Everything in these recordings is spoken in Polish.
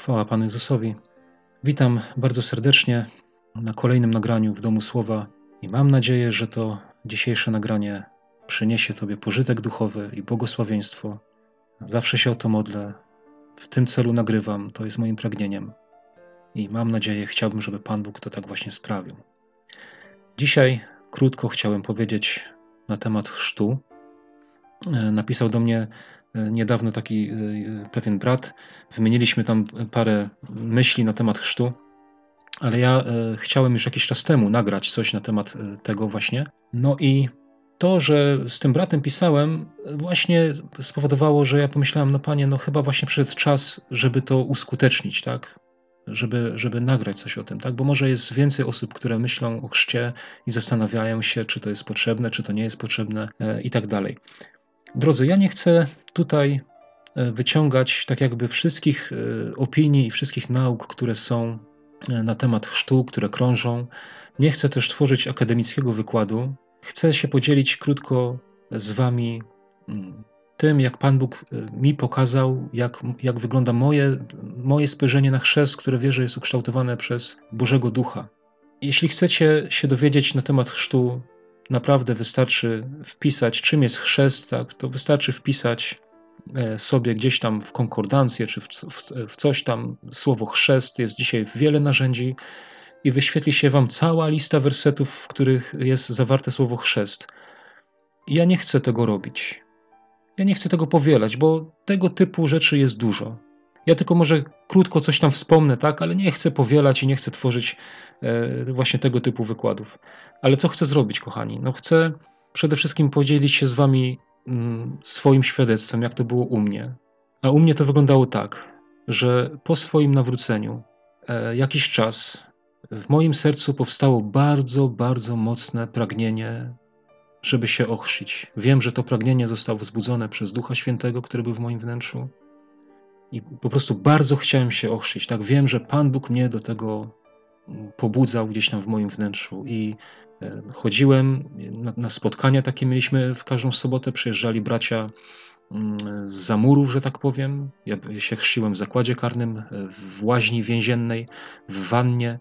Chwała Panu Jezusowi. Witam bardzo serdecznie na kolejnym nagraniu w Domu Słowa i mam nadzieję, że to dzisiejsze nagranie przyniesie Tobie pożytek duchowy i błogosławieństwo. Zawsze się o to modlę. W tym celu nagrywam, to jest moim pragnieniem. I mam nadzieję, chciałbym, żeby Pan Bóg to tak właśnie sprawił. Dzisiaj krótko chciałem powiedzieć na temat chrztu. E, napisał do mnie niedawno taki e, pewien brat. Wymieniliśmy tam parę myśli na temat chrztu, ale ja e, chciałem już jakiś czas temu nagrać coś na temat tego właśnie. No i to, że z tym bratem pisałem, właśnie spowodowało, że ja pomyślałem, no panie, no chyba właśnie przyszedł czas, żeby to uskutecznić, tak? Żeby, żeby nagrać coś o tym, tak? Bo może jest więcej osób, które myślą o chrzcie i zastanawiają się, czy to jest potrzebne, czy to nie jest potrzebne i tak dalej. Drodzy, ja nie chcę tutaj e, wyciągać tak jakby wszystkich e, opinii i wszystkich nauk, które są e, na temat chrztu, które krążą. Nie chcę też tworzyć akademickiego wykładu. Chcę się podzielić krótko z Wami mm, tym, jak Pan Bóg mi pokazał, jak, jak wygląda moje, moje spojrzenie na chrzest, które wierzę jest ukształtowane przez Bożego Ducha. Jeśli chcecie się dowiedzieć na temat chrztu, naprawdę wystarczy wpisać, czym jest chrzest, tak, to wystarczy wpisać e, sobie gdzieś tam w konkordancję czy w, w, w coś tam słowo chrzest. Jest dzisiaj wiele narzędzi i wyświetli się Wam cała lista wersetów, w których jest zawarte słowo chrzest. Ja nie chcę tego robić. Ja nie chcę tego powielać, bo tego typu rzeczy jest dużo. Ja tylko może krótko coś tam wspomnę, tak, ale nie chcę powielać i nie chcę tworzyć e, właśnie tego typu wykładów. Ale co chcę zrobić, kochani? No chcę przede wszystkim podzielić się z wami mm, swoim świadectwem, jak to było u mnie. A u mnie to wyglądało tak, że po swoim nawróceniu e, jakiś czas w moim sercu powstało bardzo, bardzo mocne pragnienie, żeby się ochrzcić. Wiem, że to pragnienie zostało wzbudzone przez Ducha Świętego, który był w moim wnętrzu. I po prostu bardzo chciałem się ochrzcić. Tak wiem, że Pan Bóg mnie do tego pobudzał gdzieś tam w moim wnętrzu. I chodziłem na, na spotkania takie mieliśmy w każdą sobotę. Przyjeżdżali bracia mm, z zamurów, że tak powiem. Ja się chrzciłem w zakładzie karnym, e, w łaźni więziennej, w wannie.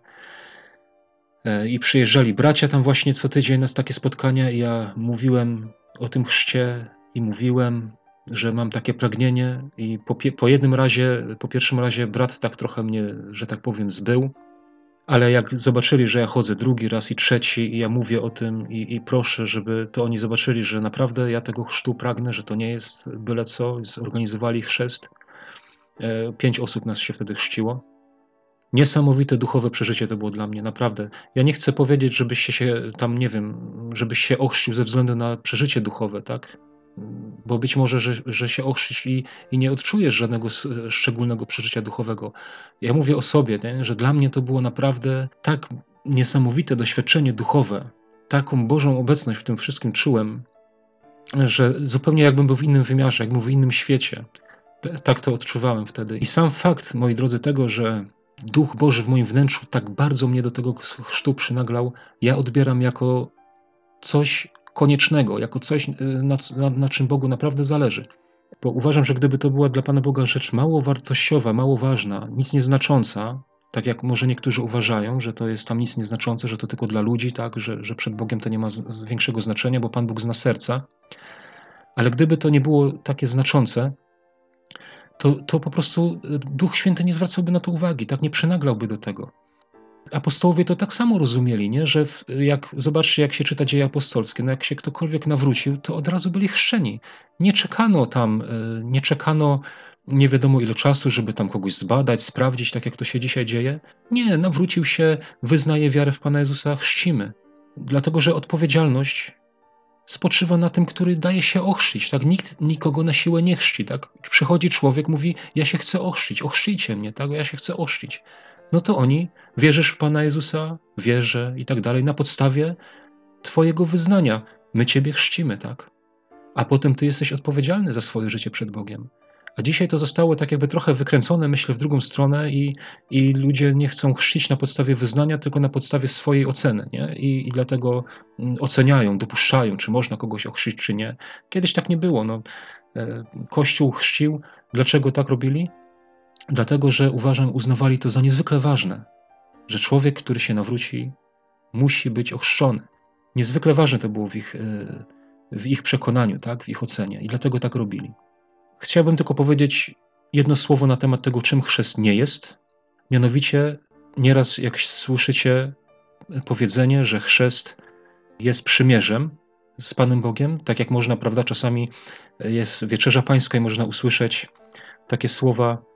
E, I przyjeżdżali bracia tam właśnie co tydzień na takie spotkania. I ja mówiłem o tym chrzcie i mówiłem że mam takie pragnienie i po, po jednym razie, po pierwszym razie brat tak trochę mnie, że tak powiem, zbył, ale jak zobaczyli, że ja chodzę drugi raz i trzeci i ja mówię o tym i, i, proszę, żeby to oni zobaczyli, że naprawdę ja tego chrztu pragnę, że to nie jest byle co, zorganizowali chrzest. E, pięć osób nas się wtedy chrzciło. Niesamowite duchowe przeżycie to było dla mnie, naprawdę. Ja nie chcę powiedzieć, żebyś się tam, nie wiem, żebyś się ochrzcił ze względu na przeżycie duchowe, tak? Bo być może, że, że się ochrzcisz i, i nie odczujesz żadnego szczególnego przeżycia duchowego. Ja mówię o sobie, nie? że dla mnie to było naprawdę tak niesamowite doświadczenie duchowe, taką Bożą obecność w tym wszystkim czułem, że zupełnie jakbym był w innym wymiarze, jakbym był w innym świecie. Tak to odczuwałem wtedy. I sam fakt, moi drodzy, tego, że Duch Boży w moim wnętrzu tak bardzo mnie do tego chrztu przynaglał, ja odbieram jako coś koniecznego, jako coś, y, na, na, na czym Bogu naprawdę zależy. Bo uważam, że gdyby to była dla Pana Boga rzecz mało wartościowa, mało ważna, nic nieznacząca, tak jak może niektórzy uważają, że to jest tam nic nieznaczące, że to tylko dla ludzi, tak, że, że przed Bogiem to nie ma z, z większego znaczenia, bo Pan Bóg zna serca. Ale gdyby to nie było takie znaczące, to, to po prostu y, Duch Święty nie zwracałby na to uwagi, tak nie przynaglałby do tego apostołowie to tak samo rozumieli, nie? że w, jak zobaczcie, jak się czyta dzieje apostolskie, no jak się ktokolwiek nawrócił, to od razu byli chrzczeni. Nie czekano tam, e, nie czekano nie wiadomo ile czasu, żeby tam kogoś zbadać, sprawdzić, tak jak to się dzisiaj dzieje. Nie, nawrócił się, wyznaje wiarę w Pana Jezusa, chrzcimy. Dlatego, że odpowiedzialność spoczywa na tym, który daje się ochrzcić. Tak? Nikt nikogo na siłę nie chrzci. Tak? Przychodzi człowiek, mówi, ja się chcę ochrzcić, ochrzcijcie mnie, tak? ja się chcę ochrzcić no to oni wierzysz w Pana Jezusa, wierzę i tak dalej, na podstawie Twojego wyznania. My Ciebie chrzcimy, tak? A potem Ty jesteś odpowiedzialny za swoje życie przed Bogiem. A dzisiaj to zostało tak jakby trochę wykręcone, myślę, w drugą stronę i, i ludzie nie chcą chrzcić na podstawie wyznania, tylko na podstawie swojej oceny, nie? I, i dlatego mm, oceniają, dopuszczają, czy można kogoś ochrzcić, czy nie. Kiedyś tak nie było, no. E, Kościół chrzcił. Dlaczego tak robili? Dlatego że uważam, uznawali to za niezwykle ważne, że człowiek, który się nawróci, musi być ochrzczony. Niezwykle ważne to było w ich, e, w ich przekonaniu, tak, w ich ocenie i dlatego tak robili. Chciałbym tylko powiedzieć jedno słowo na temat tego, czym chrzest nie jest. Mianowicie, nieraz jak słyszycie powiedzenie, że chrzest jest przymierzem z Panem Bogiem, tak jak można, prawda, czasami jest wieczerza pańska i można usłyszeć takie słowa,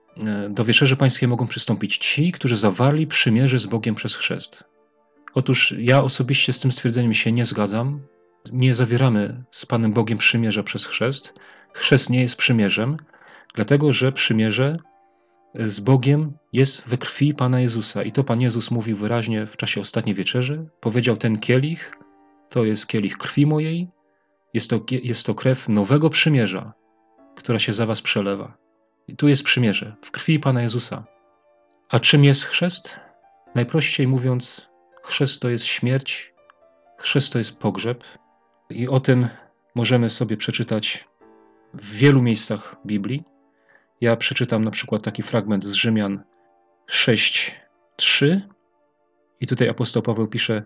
do wieczerzy pańskiej mogą przystąpić ci, którzy zawarli przymierze z Bogiem przez chrzest. Otóż ja osobiście z tym stwierdzeniem się nie zgadzam. Nie zawieramy z Panem Bogiem przymierza przez chrzest. Chrzest nie jest przymierzem, dlatego że przymierze z Bogiem jest we krwi Pana Jezusa. I to Pan Jezus mówił wyraźnie w czasie ostatniej wieczerzy. Powiedział: Ten kielich to jest kielich krwi mojej, jest to, jest to krew nowego przymierza, która się za Was przelewa. I tu jest przymierze w krwi Pana Jezusa. A czym jest chrzest? Najprościej mówiąc, chrzest to jest śmierć, chrzest to jest pogrzeb. I o tym możemy sobie przeczytać w wielu miejscach Biblii. Ja przeczytam na przykład taki fragment z Rzymian 6:3 i tutaj apostoł Paweł pisze: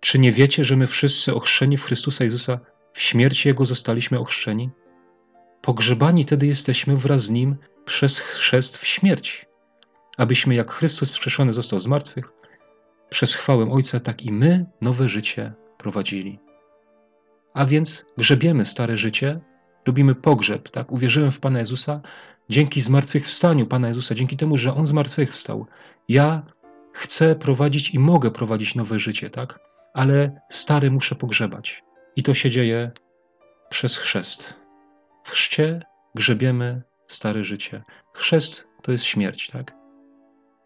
Czy nie wiecie, że my wszyscy ochrzczeni w Chrystusa Jezusa w śmierci Jego zostaliśmy ochrzczeni? Pogrzebani tedy jesteśmy wraz z Nim przez chrzest w śmierć, abyśmy jak Chrystus wskrzeszony został z martwych, przez chwałę Ojca, tak i my nowe życie prowadzili. A więc grzebiemy stare życie, robimy pogrzeb, tak? Uwierzyłem w Pana Jezusa, dzięki zmartwychwstaniu Pana Jezusa, dzięki temu, że On zmartwychwstał, ja chcę prowadzić i mogę prowadzić nowe życie, tak? Ale stary muszę pogrzebać. I to się dzieje przez chrzest. W chrzcie grzebiemy stare życie. Chrzest to jest śmierć, tak?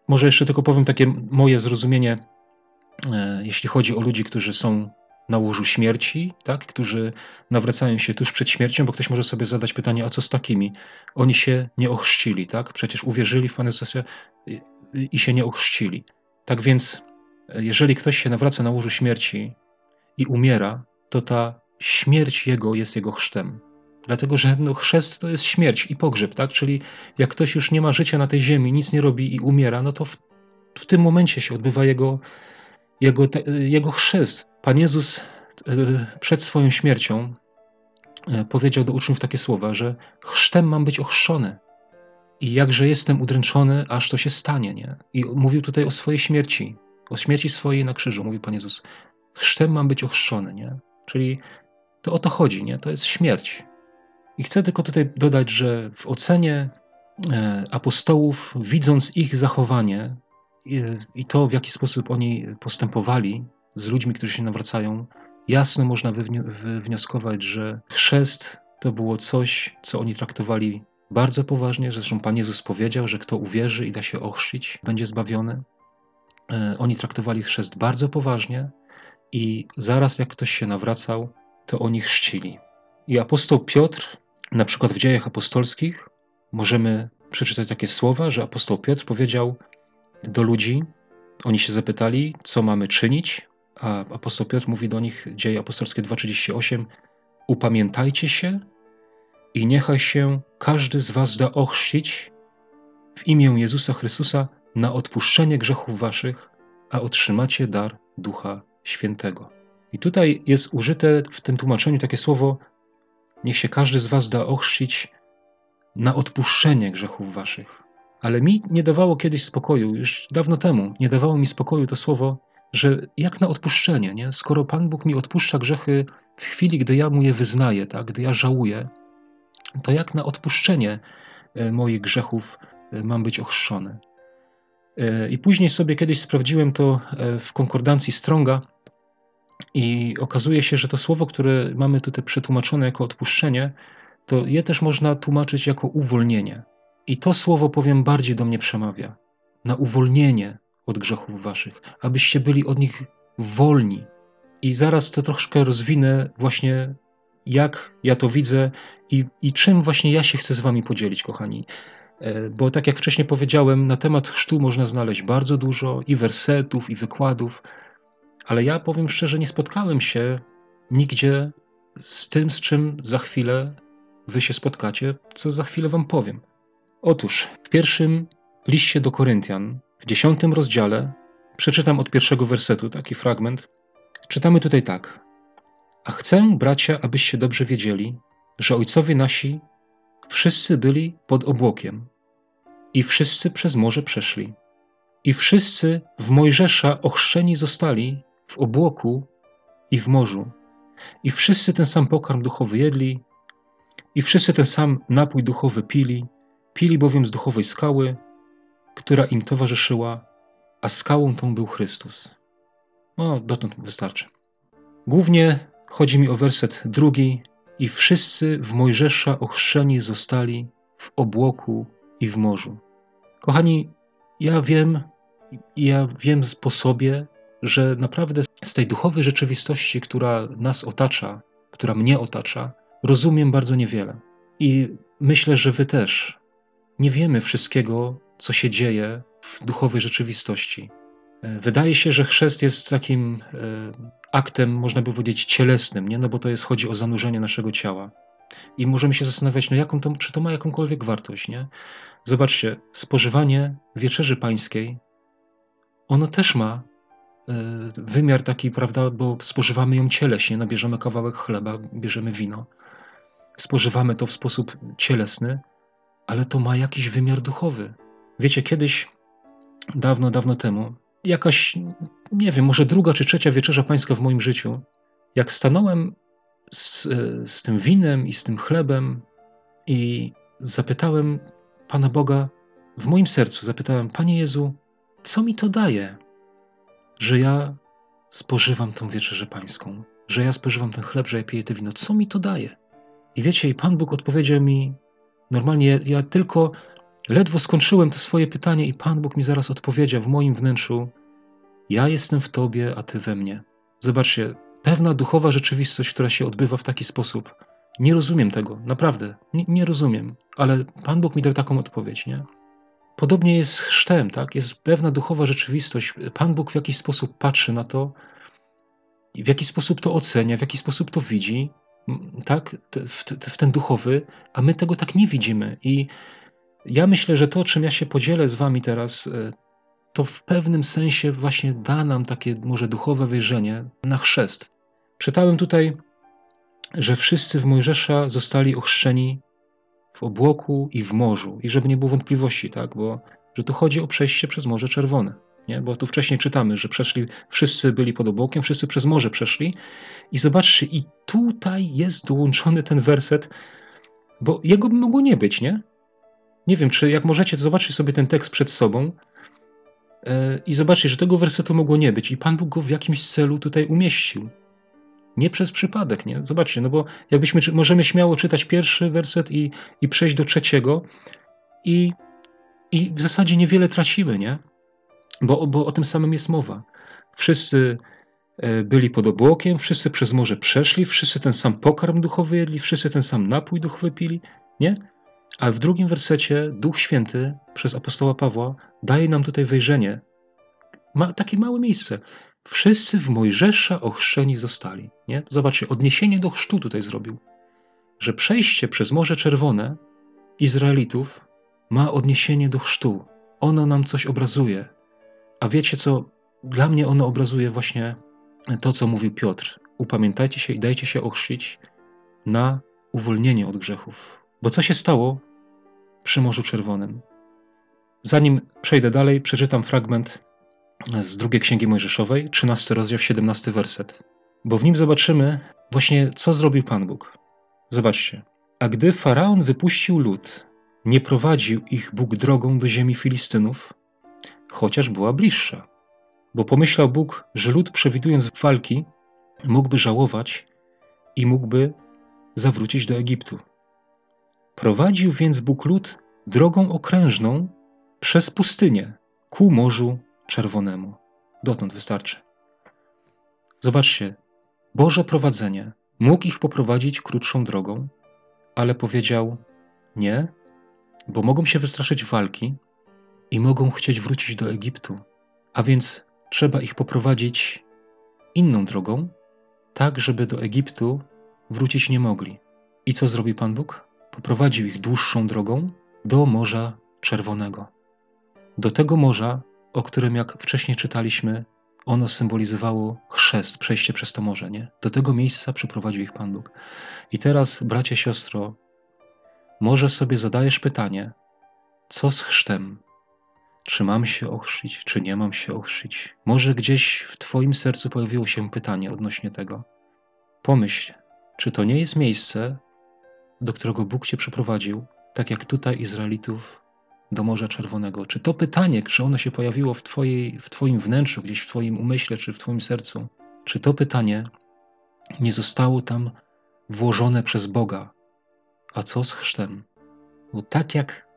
Może jeszcze tylko powiem takie moje zrozumienie, e, jeśli chodzi o ludzi, którzy są na łożu śmierci, tak, którzy nawracają się tuż przed śmiercią, bo ktoś może sobie zadać pytanie, a co z takimi? Oni się nie ochrzcili, tak? Przecież uwierzyli w Pana Jezusa i się nie ochrzcili. Tak więc, jeżeli ktoś się nawraca na łożu śmierci i umiera, to ta śmierć jego jest jego chrztem. Dlatego, że no, chrzest to jest śmierć i pogrzeb, tak? Czyli jak ktoś już nie ma życia na tej ziemi, nic nie robi i umiera, no to w, w tym momencie się odbywa jego, jego, te, jego chrzest. Pan Jezus e, przed swoją śmiercią e, powiedział do uczniów takie słowa, że chrztem mam być ochrzczony. I jakże jestem udręczony, aż to się stanie, nie? I mówił tutaj o swojej śmierci, o śmierci swojej na krzyżu, mówi Pan Jezus. Chrztem mam być ochrzczony, nie? Czyli to o to chodzi, nie? To jest śmierć. I chcę tylko tutaj dodać, że w ocenie e, apostołów, widząc ich zachowanie i to, w jaki sposób oni postępowali z ludźmi, którzy się nawracają, jasno można wywnioskować, że chrzest to było coś, co oni traktowali bardzo poważnie. Zresztą Pan Jezus powiedział, że kto uwierzy i da się ochrzcić, będzie zbawiony. E, oni traktowali chrzest bardzo poważnie i zaraz jak ktoś się nawracał, to oni chrzcili. I apostoł Piotr, na przykład w dziejach apostolskich, możemy przeczytać takie słowa, że apostoł Piotr powiedział do ludzi, oni się zapytali, co mamy czynić, a apostoł Piotr mówi do nich, dzieje apostolskie 2,38, upamiętajcie się i niechaj się każdy z was da ochrzcić w imię Jezusa Chrystusa na odpuszczenie grzechów waszych, a otrzymacie dar Ducha Świętego. I tutaj jest użyte w tym tłumaczeniu takie słowo: Niech się każdy z was da ochrzcić na odpuszczenie grzechów waszych. Ale mi nie dawało kiedyś spokoju, już dawno temu, nie dawało mi spokoju to słowo, że jak na odpuszczenie, nie? skoro Pan Bóg mi odpuszcza grzechy w chwili, gdy ja mu je wyznaję, tak? gdy ja żałuję, to jak na odpuszczenie e, moich grzechów e, mam być ochrzczony. E, I później sobie kiedyś sprawdziłem to w konkordancji Stronga i okazuje się, że to słowo, które mamy tutaj przetłumaczone jako odpuszczenie, to je też można tłumaczyć jako uwolnienie. I to słowo, powiem, bardziej do mnie przemawia. Na uwolnienie od grzechów waszych, abyście byli od nich wolni. I zaraz to troszkę rozwinę, właśnie jak ja to widzę i, i czym właśnie ja się chcę z wami podzielić, kochani. E, bo tak jak wcześniej powiedziałem, na temat chrztu można znaleźć bardzo dużo i wersetów, i wykładów, ale ja powiem szczerze, nie spotkałem się nigdzie z tym, z czym za chwilę wy się spotkacie, co za chwilę wam powiem. Otóż w pierwszym liście do Koryntian w dziesiątym rozdziale, przeczytam od pierwszego wersetu taki fragment. Czytamy tutaj tak. A chcę, bracia, abyście dobrze wiedzieli, że ojcowie nasi wszyscy byli pod obłokiem i wszyscy przez morze przeszli. I wszyscy w Mojżesza ochrzczeni zostali w obłoku i w morzu. I wszyscy ten sam pokarm duchowy jedli, i wszyscy ten sam napój duchowy pili, pili bowiem z duchowej skały, która im towarzyszyła, a skałą tą był Chrystus. No, dotąd wystarczy. Głównie chodzi mi o werset drugi. I wszyscy w Mojżesza ochrzczeni zostali w obłoku i w morzu. Kochani, ja wiem, ja wiem po sobie, że naprawdę z tej duchowej rzeczywistości, która nas otacza, która mnie otacza, rozumiem bardzo niewiele. I myślę, że Wy też nie wiemy wszystkiego, co się dzieje w duchowej rzeczywistości. E, wydaje się, że chrzest jest takim e, aktem, można by powiedzieć, cielesnym, nie? no bo to jest, chodzi o zanurzenie naszego ciała. I możemy się zastanawiać, no jaką to, czy to ma jakąkolwiek wartość. Nie? Zobaczcie, spożywanie wieczerzy pańskiej, ono też ma wymiar taki, prawda, bo spożywamy ją cieleśnie, no bierzemy kawałek chleba, bierzemy wino, spożywamy to w sposób cielesny, ale to ma jakiś wymiar duchowy. Wiecie, kiedyś, dawno, dawno temu, jakaś, nie wiem, może druga czy trzecia wieczerza pańska w moim życiu, jak stanąłem z, z tym winem i z tym chlebem i zapytałem Pana Boga w moim sercu, zapytałem, Panie Jezu, co mi to daje, że ja spożywam tą wieczerzę pańską, że ja spożywam ten chleb, że ja piję to wino, co mi to daje? I wiecie, i Pan Bóg odpowiedział mi, normalnie ja, tylko ledwo skończyłem to swoje pytanie i Pan Bóg mi zaraz odpowiedział w moim wnętrzu, ja jestem w Tobie, a Ty we mnie. Zobaczcie, pewna duchowa rzeczywistość, która się odbywa w taki sposób. Nie rozumiem tego, naprawdę, nie, nie rozumiem, ale Pan Bóg mi dał taką odpowiedź, nie? Podobnie jest z chrztem, tak? Jest pewna duchowa rzeczywistość. Pan Bóg w jakiś sposób patrzy na to, w jaki sposób to ocenia, w jaki sposób to widzi, tak? W, w ten duchowy, a my tego tak nie widzimy. I ja myślę, że to, czym ja się podzielę z Wami teraz, e, to w pewnym sensie właśnie da nam takie może duchowe wejrzenie na chrzest. Czytałem tutaj, że wszyscy w Mojżesza zostali ochrzczeni obłoku i w morzu. I żeby nie było wątpliwości, tak? Bo że tu chodzi o przejście przez Morze Czerwone. Nie? Bo tu wcześniej czytamy, że przeszli, wszyscy byli pod obłokiem, wszyscy przez morze przeszli. I zobaczcie, i tutaj jest dołączony ten werset, bo jego by mogło nie być, nie? Nie wiem, czy jak możecie, to zobaczcie sobie ten tekst przed sobą e, i zobaczcie, że tego wersetu mogło nie być i Pan Bóg go w jakimś celu tutaj umieścił. Nie przez przypadek, nie? Zobaczcie, no bo jakbyśmy, możemy śmiało czytać pierwszy werset i, i przejść do trzeciego i, i w zasadzie niewiele tracimy, nie? Bo, bo o tym samym jest mowa. Wszyscy e, byli pod obłokiem, wszyscy przez morze przeszli, wszyscy ten sam pokarm duchowy jedli, wszyscy ten sam napój duchowy pili, nie? A w drugim wersecie Duch Święty przez apostoła Pawła daje nam tutaj wejrzenie. Ma takie małe miejsce. Wszyscy w Mojżesza ochrzczeni zostali. Nie? Zobaczcie, odniesienie do chrztu tutaj zrobił. Że przejście przez Morze Czerwone Izraelitów ma odniesienie do chrztu. Ono nam coś obrazuje. A wiecie co? Dla mnie ono obrazuje właśnie to, co mówił Piotr. Upamiętajcie się i dajcie się ochrzcić na uwolnienie od grzechów. Bo co się stało przy Morzu Czerwonym? Zanim przejdę dalej, przeczytam fragment z drugiej Księgi Mojżeszowej, 13 rozdział, 17 werset. Bo w nim zobaczymy właśnie, co zrobił Pan Bóg. Zobaczcie. A gdy Faraon wypuścił lud, nie prowadził ich Bóg drogą do ziemi Filistynów, chociaż była bliższa. Bo pomyślał Bóg, że lud przewidując walki, mógłby żałować i mógłby zawrócić do Egiptu. Prowadził więc Bóg lud drogą okrężną przez pustynię ku Morzu Czerwonemu. Dotąd wystarczy. Zobaczcie, Boże prowadzenie mógł ich poprowadzić krótszą drogą, ale powiedział nie, bo mogą się wystraszyć walki i mogą chcieć wrócić do Egiptu, a więc trzeba ich poprowadzić inną drogą, tak żeby do Egiptu wrócić nie mogli. I co zrobi Pan Bóg? poprowadził ich dłuższą drogą do Morza Czerwonego. do tego morza, o którym, jak wcześniej czytaliśmy, ono symbolizowało chrzest, przejście przez to morze, nie? Do tego miejsca przyprowadził ich Pan Bóg. I teraz, bracie, siostro, może sobie zadajesz pytanie, co z chrztem? Czy mam się ochrzcić, czy nie mam się ochrzcić? Może gdzieś w Twoim sercu pojawiło się pytanie odnośnie tego. Pomyśl, czy to nie jest miejsce, do którego Bóg Cię przeprowadził, tak jak tutaj Izraelitów do Morza Czerwonego? Czy to pytanie, czy ono się pojawiło w, twojej, w Twoim wnętrzu, gdzieś w Twoim umyśle, czy w Twoim sercu, czy to pytanie nie zostało tam włożone przez Boga? A co z chrztem? Bo tak jak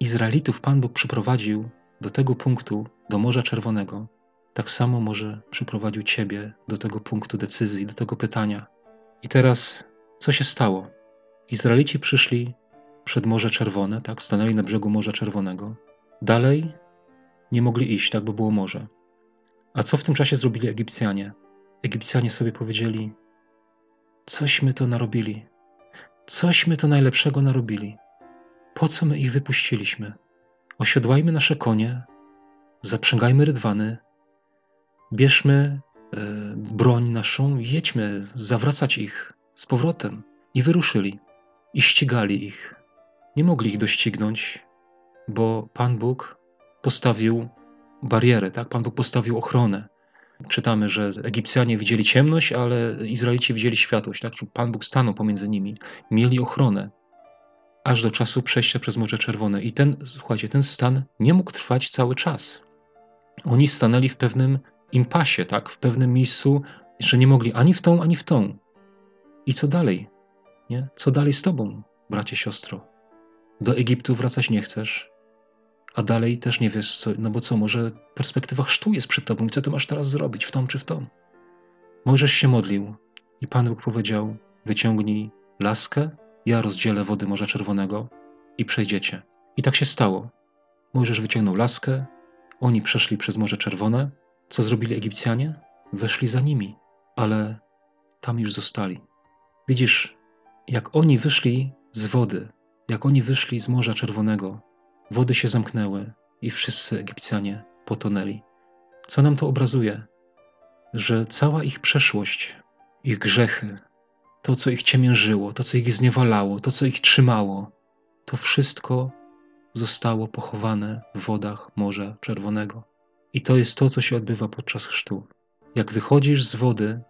Izraelitów Pan Bóg przyprowadził do tego punktu, do Morza Czerwonego, tak samo może przyprowadził Ciebie do tego punktu decyzji, do tego pytania. I teraz, co się stało? Izraelici przyszli przed Morze Czerwone, tak, stanęli na brzegu Morza Czerwonego. Dalej nie mogli iść, tak, bo było morze. A co w tym czasie zrobili Egipcjanie? Egipcjanie sobie powiedzieli: Cośmy to narobili, cośmy to najlepszego narobili. Po co my ich wypuściliśmy? Osiodłajmy nasze konie, zaprzęgajmy rydwany, bierzmy e, broń naszą i jedźmy zawracać ich z powrotem. I wyruszyli i ścigali ich. Nie mogli ich doścignąć, bo Pan Bóg postawił barierę, tak? Pan Bóg postawił ochronę. Czytamy, że Egipcjanie widzieli ciemność, ale Izraelici widzieli światłość, tak? Pan Bóg stanął pomiędzy nimi, mieli ochronę aż do czasu przejścia przez Morze Czerwone. I ten, słuchajcie, ten stan nie mógł trwać cały czas. Oni stanęli w pewnym impasie, tak? W pewnym miejscu, że nie mogli ani w tą, ani w tą. I co dalej? Nie? Co dalej z tobą, bracie, siostro? Do Egiptu wracać nie chcesz, a dalej też nie wiesz, co, no bo co, może perspektywa chrztu jest przed tobą i co ty masz teraz zrobić, w tą czy w tą? Możesz się modlił i Pan Bóg powiedział, wyciągnij laskę, ja rozdzielę wody Morza Czerwonego i przejdziecie. I tak się stało. Mojżesz wyciągnął laskę, oni przeszli przez Morze Czerwone. Co zrobili Egipcjanie? Weszli za nimi, ale tam już zostali. Widzisz, jak oni wyszli z wody, jak oni wyszli z Morza Czerwonego, wody się zamknęły i wszyscy Egipcjanie potonęli. Co nam to obrazuje? Że cała ich przeszłość, ich grzechy, to, co ich ciemiężyło, to, co ich zniewalało, to, co ich trzymało, to wszystko zostało pochowane w wodach Morza Czerwonego. I to jest to, co się odbywa podczas chrztu. Jak wychodzisz z wody,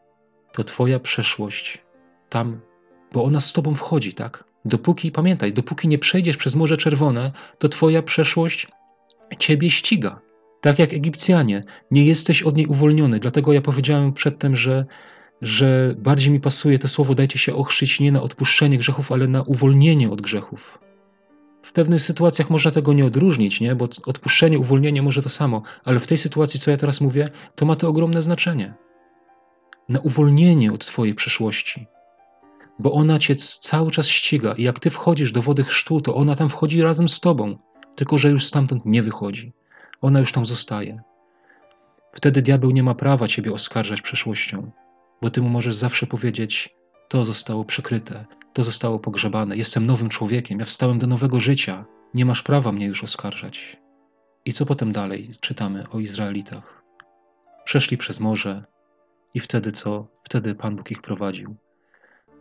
to Twoja przeszłość tam, bo ona z Tobą wchodzi, tak? Dopóki, pamiętaj, dopóki nie przejdziesz przez Morze Czerwone, to Twoja przeszłość Ciebie ściga. Tak jak Egipcjanie, nie jesteś od niej uwolniony. Dlatego ja powiedziałem przedtem, że że bardziej mi pasuje to słowo dajcie się ochrzyć nie na odpuszczenie grzechów, ale na uwolnienie od grzechów. W pewnych sytuacjach można tego nie odróżnić, nie? bo odpuszczenie, uwolnienie może to samo, ale w tej sytuacji, co ja teraz mówię, to ma to ogromne znaczenie. Na uwolnienie od Twojej przeszłości, bo ona Cię cały czas ściga i jak Ty wchodzisz do wody chrztu, to ona tam wchodzi razem z Tobą, tylko że już stamtąd nie wychodzi. Ona już tam zostaje. Wtedy diabeł nie ma prawa Ciebie oskarżać przeszłością bo ty mu możesz zawsze powiedzieć: To zostało przykryte, to zostało pogrzebane, jestem nowym człowiekiem, ja wstałem do nowego życia, nie masz prawa mnie już oskarżać. I co potem dalej czytamy o Izraelitach? Przeszli przez morze i wtedy co? Wtedy Pan Bóg ich prowadził.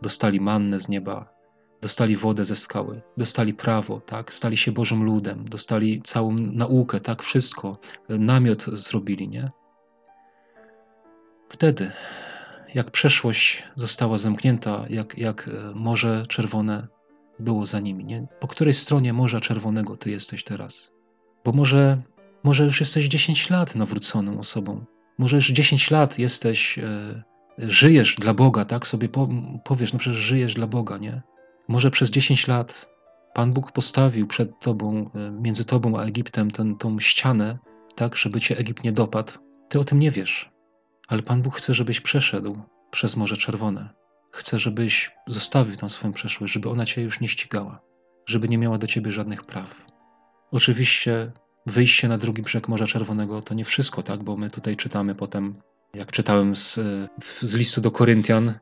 Dostali mannę z nieba, dostali wodę ze skały, dostali prawo, tak? Stali się Bożym ludem, dostali całą naukę, tak? Wszystko. Namiot zrobili, nie? Wtedy jak przeszłość została zamknięta, jak, jak e, Morze Czerwone było za nimi. Nie? Po której stronie Morza Czerwonego ty jesteś teraz? Bo może, może już jesteś 10 lat nawróconą osobą. Może już 10 lat jesteś, e, żyjesz dla Boga, tak? Sobie po, powiesz, no przecież żyjesz dla Boga, nie? Może przez 10 lat Pan Bóg postawił przed tobą, e, między tobą a Egiptem ten, tą ścianę, tak, żeby cię Egipt nie dopadł. Ty o tym nie wiesz. Ale Pan Bóg chce, żebyś przeszedł przez Morze Czerwone. Chce, żebyś zostawił tą swoją przeszłość, żeby ona cię już nie ścigała, żeby nie miała do ciebie żadnych praw. Oczywiście wyjście na drugi brzeg Morza Czerwonego to nie wszystko, tak? Bo my tutaj czytamy potem, jak czytałem z, z listu do Koryntian,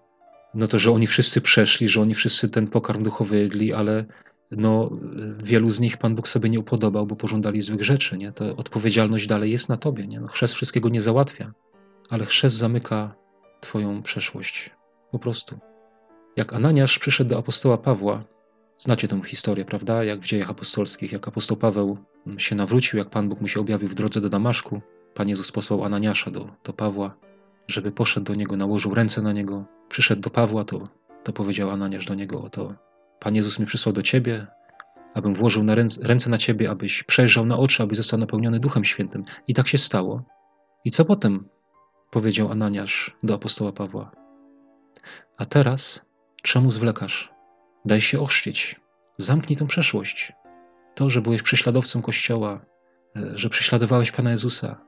no to, że oni wszyscy przeszli, że oni wszyscy ten pokarm duchowy jedli, ale no, wielu z nich Pan Bóg sobie nie upodobał, bo pożądali złych rzeczy. Nie? To odpowiedzialność dalej jest na tobie. Nie? No, chrzest wszystkiego nie załatwia, ale chrzest zamyka Twoją przeszłość. Po prostu. Jak Ananiasz przyszedł do apostoła Pawła, znacie tę historię, prawda? Jak w dziejach apostolskich, jak apostoł Paweł się nawrócił, jak Pan Bóg mu się objawił w drodze do Damaszku, Pan Jezus posłał Ananiasza do, do Pawła, żeby poszedł do niego, nałożył ręce na niego. Przyszedł do Pawła, to, to powiedział Ananiasz do niego: Oto Pan Jezus mnie przysłał do ciebie, abym włożył na ręce, ręce na ciebie, abyś przejrzał na oczy, abyś został napełniony Duchem Świętym. I tak się stało. I co potem? powiedział Ananiasz do apostoła Pawła. A teraz czemu zwlekasz? Daj się ochrzcić. Zamknij tę przeszłość. To, że byłeś prześladowcą Kościoła, e, że prześladowałeś Pana Jezusa.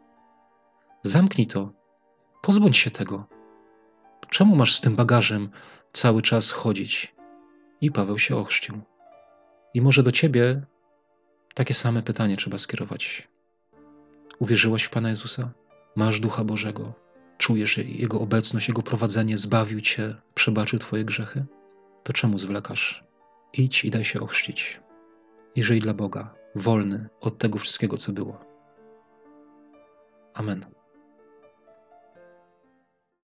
Zamknij to. Pozbądź się tego. Czemu masz z tym bagażem cały czas chodzić? I Paweł się ochrzcił. I może do ciebie takie same pytanie trzeba skierować. Uwierzyłaś w Pana Jezusa? Masz Ducha Bożego? Czujesz Jego obecność, Jego prowadzenie, zbawił cię, przebaczył twoje grzechy? To czemu zwlekasz? Idź i daj się ochrzcić. I żyj dla Boga, wolny od tego wszystkiego, co było. Amen.